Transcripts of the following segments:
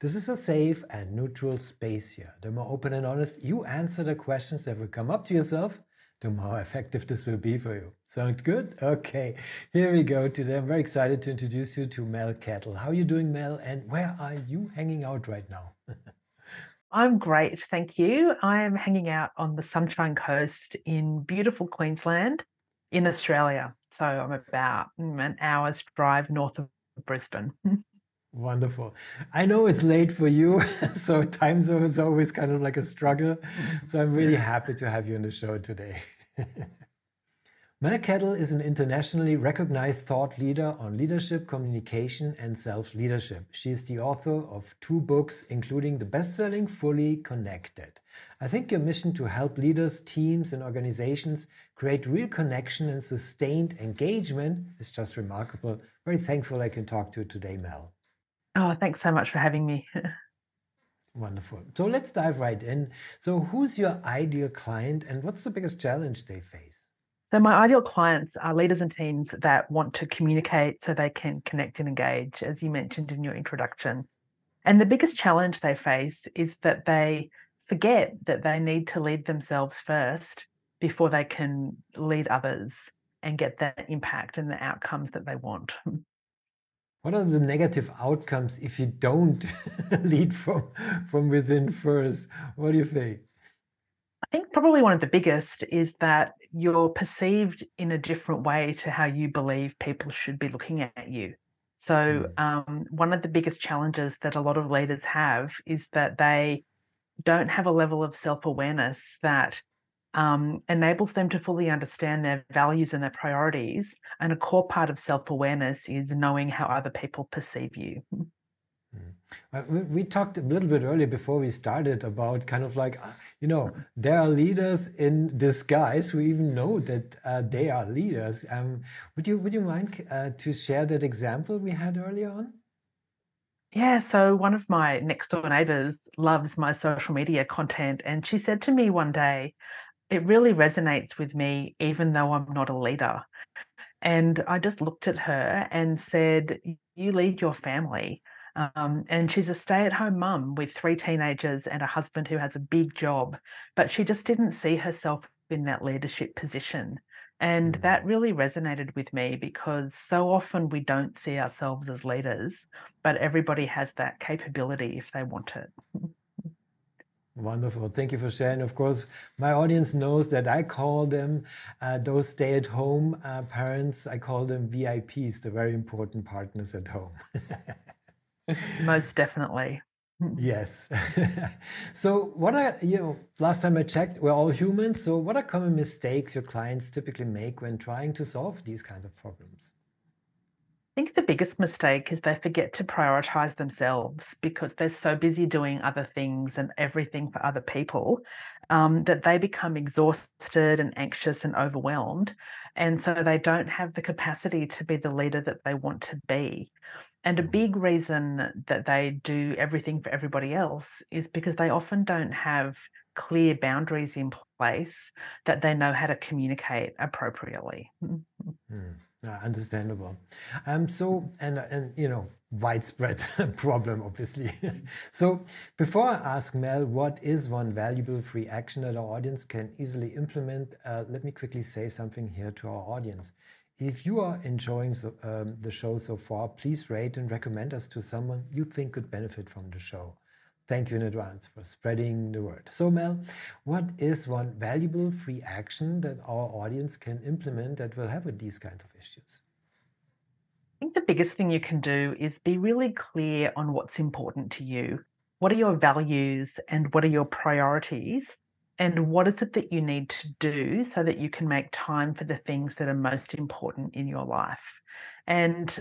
This is a safe and neutral space here. The more open and honest you answer the questions that will come up to yourself, the more effective this will be for you. Sound good? Okay, here we go. Today I'm very excited to introduce you to Mel Kettle. How are you doing, Mel? And where are you hanging out right now? I'm great, thank you. I am hanging out on the Sunshine Coast in beautiful Queensland in Australia. So I'm about an hour's drive north of Brisbane. Wonderful. I know it's late for you, so time zone is always kind of like a struggle. So I'm really happy to have you on the show today. Mel Kettle is an internationally recognized thought leader on leadership, communication, and self leadership. She is the author of two books, including the best selling Fully Connected. I think your mission to help leaders, teams, and organizations create real connection and sustained engagement is just remarkable. Very thankful I can talk to you today, Mel. Oh, thanks so much for having me. Wonderful. So let's dive right in. So, who's your ideal client and what's the biggest challenge they face? So, my ideal clients are leaders and teams that want to communicate so they can connect and engage, as you mentioned in your introduction. And the biggest challenge they face is that they forget that they need to lead themselves first before they can lead others and get that impact and the outcomes that they want. What are the negative outcomes if you don't lead from from within first? What do you think? I think probably one of the biggest is that you're perceived in a different way to how you believe people should be looking at you. So, mm. um, one of the biggest challenges that a lot of leaders have is that they don't have a level of self awareness that um, enables them to fully understand their values and their priorities. And a core part of self awareness is knowing how other people perceive you. Mm. We talked a little bit earlier before we started about kind of like, uh, you know, there are leaders in disguise who even know that uh, they are leaders. Um, would you would you mind uh, to share that example we had earlier on? Yeah, so one of my next door neighbors loves my social media content, and she said to me one day, it really resonates with me, even though I'm not a leader. And I just looked at her and said, You lead your family. Um, and she's a stay at home mum with three teenagers and a husband who has a big job, but she just didn't see herself in that leadership position. And mm. that really resonated with me because so often we don't see ourselves as leaders, but everybody has that capability if they want it. Wonderful. Thank you for sharing. Of course, my audience knows that I call them uh, those stay at home uh, parents, I call them VIPs, the very important partners at home. Most definitely. yes. so, what are, you know, last time I checked, we're all humans. So, what are common mistakes your clients typically make when trying to solve these kinds of problems? I think the biggest mistake is they forget to prioritize themselves because they're so busy doing other things and everything for other people um, that they become exhausted and anxious and overwhelmed. And so they don't have the capacity to be the leader that they want to be. And a big reason that they do everything for everybody else is because they often don't have clear boundaries in place that they know how to communicate appropriately. Mm. Yeah, understandable. Um, so, and and you know, widespread problem, obviously. so, before I ask Mel, what is one valuable free action that our audience can easily implement? Uh, let me quickly say something here to our audience. If you are enjoying so, um, the show so far, please rate and recommend us to someone you think could benefit from the show. Thank you in advance for spreading the word. So, Mel, what is one valuable free action that our audience can implement that will help with these kinds of issues? I think the biggest thing you can do is be really clear on what's important to you. What are your values and what are your priorities? And what is it that you need to do so that you can make time for the things that are most important in your life? And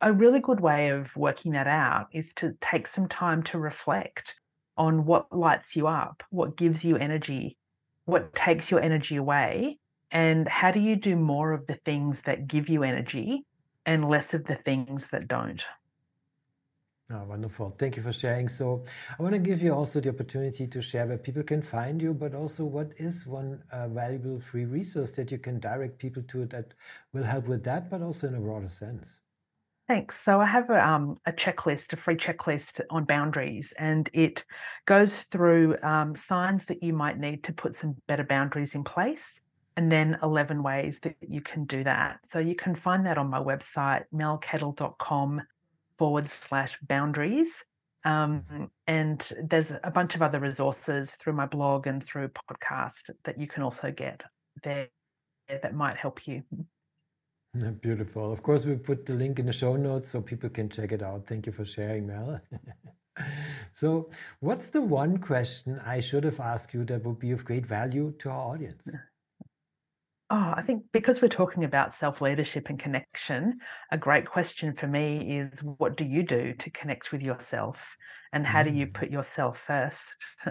a really good way of working that out is to take some time to reflect on what lights you up, what gives you energy, what takes your energy away, and how do you do more of the things that give you energy and less of the things that don't. Oh, wonderful. Thank you for sharing. So, I want to give you also the opportunity to share where people can find you, but also what is one uh, valuable free resource that you can direct people to that will help with that, but also in a broader sense. Thanks. So I have a, um, a checklist, a free checklist on boundaries, and it goes through um, signs that you might need to put some better boundaries in place, and then 11 ways that you can do that. So you can find that on my website, melkettle.com forward slash boundaries. Um, and there's a bunch of other resources through my blog and through podcast that you can also get there that might help you. Beautiful. Of course, we put the link in the show notes so people can check it out. Thank you for sharing, Mel. so, what's the one question I should have asked you that would be of great value to our audience? Oh, I think because we're talking about self leadership and connection, a great question for me is what do you do to connect with yourself? And how do you mm. put yourself first?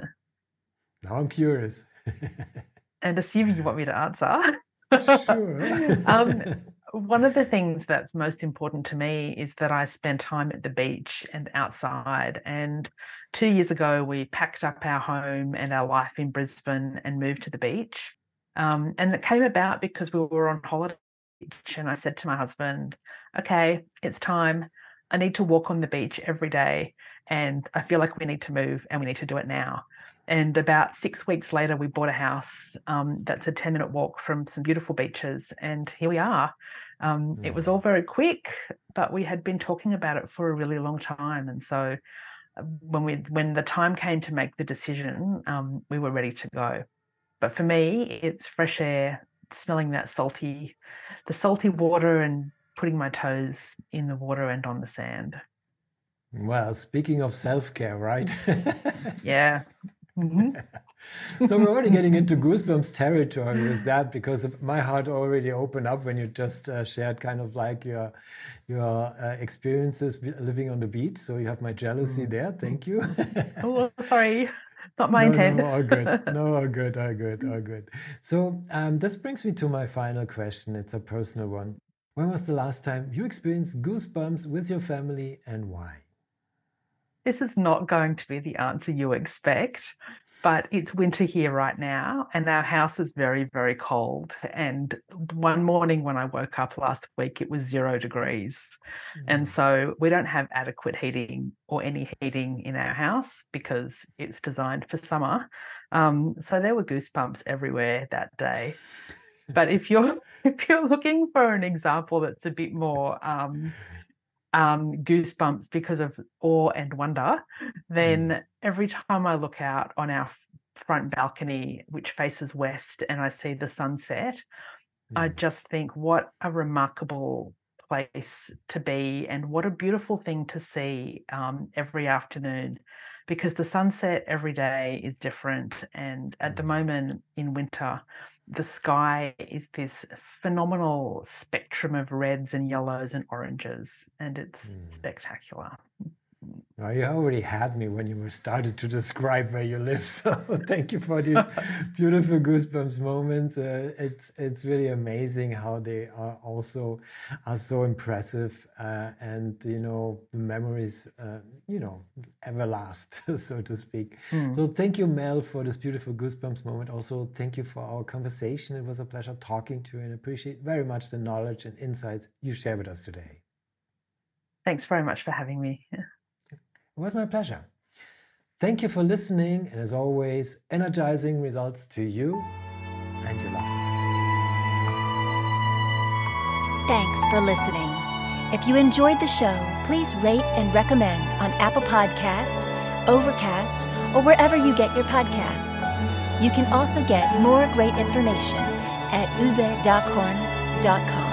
now I'm curious. and assuming you want me to answer. sure. um, one of the things that's most important to me is that I spend time at the beach and outside. And two years ago, we packed up our home and our life in Brisbane and moved to the beach. Um, and it came about because we were on holiday. And I said to my husband, okay, it's time. I need to walk on the beach every day. And I feel like we need to move and we need to do it now. And about six weeks later, we bought a house um, that's a 10 minute walk from some beautiful beaches. And here we are. Um, It was all very quick, but we had been talking about it for a really long time. And so uh, when we when the time came to make the decision, um, we were ready to go. But for me, it's fresh air, smelling that salty, the salty water and putting my toes in the water and on the sand. Well, speaking of self care, right? yeah. Mm-hmm. so we're already getting into goosebumps territory with that because my heart already opened up when you just uh, shared kind of like your your uh, experiences living on the beach. So you have my jealousy mm. there. Thank you. oh, sorry. Not my no, intent. No, all good. No, all good, all good, all good. So um, this brings me to my final question. It's a personal one. When was the last time you experienced goosebumps with your family and why? This is not going to be the answer you expect but it's winter here right now and our house is very very cold and one morning when i woke up last week it was zero degrees mm-hmm. and so we don't have adequate heating or any heating in our house because it's designed for summer um, so there were goosebumps everywhere that day but if you're if you're looking for an example that's a bit more um, um, goosebumps because of awe and wonder, then mm. Every time I look out on our front balcony, which faces west, and I see the sunset, mm. I just think what a remarkable place to be and what a beautiful thing to see um, every afternoon because the sunset every day is different. And at the mm. moment in winter, the sky is this phenomenal spectrum of reds and yellows and oranges, and it's mm. spectacular. Well, you already had me when you started to describe where you live. So thank you for these beautiful goosebumps moments. Uh, it's it's really amazing how they are also are so impressive, uh, and you know the memories, uh, you know, everlast, so to speak. Mm. So thank you, Mel, for this beautiful goosebumps moment. Also, thank you for our conversation. It was a pleasure talking to you, and appreciate very much the knowledge and insights you share with us today. Thanks very much for having me. It was my pleasure. Thank you for listening, and as always, energizing results to you and your loved Thanks for listening. If you enjoyed the show, please rate and recommend on Apple Podcast, Overcast, or wherever you get your podcasts. You can also get more great information at uwedockhorn.com.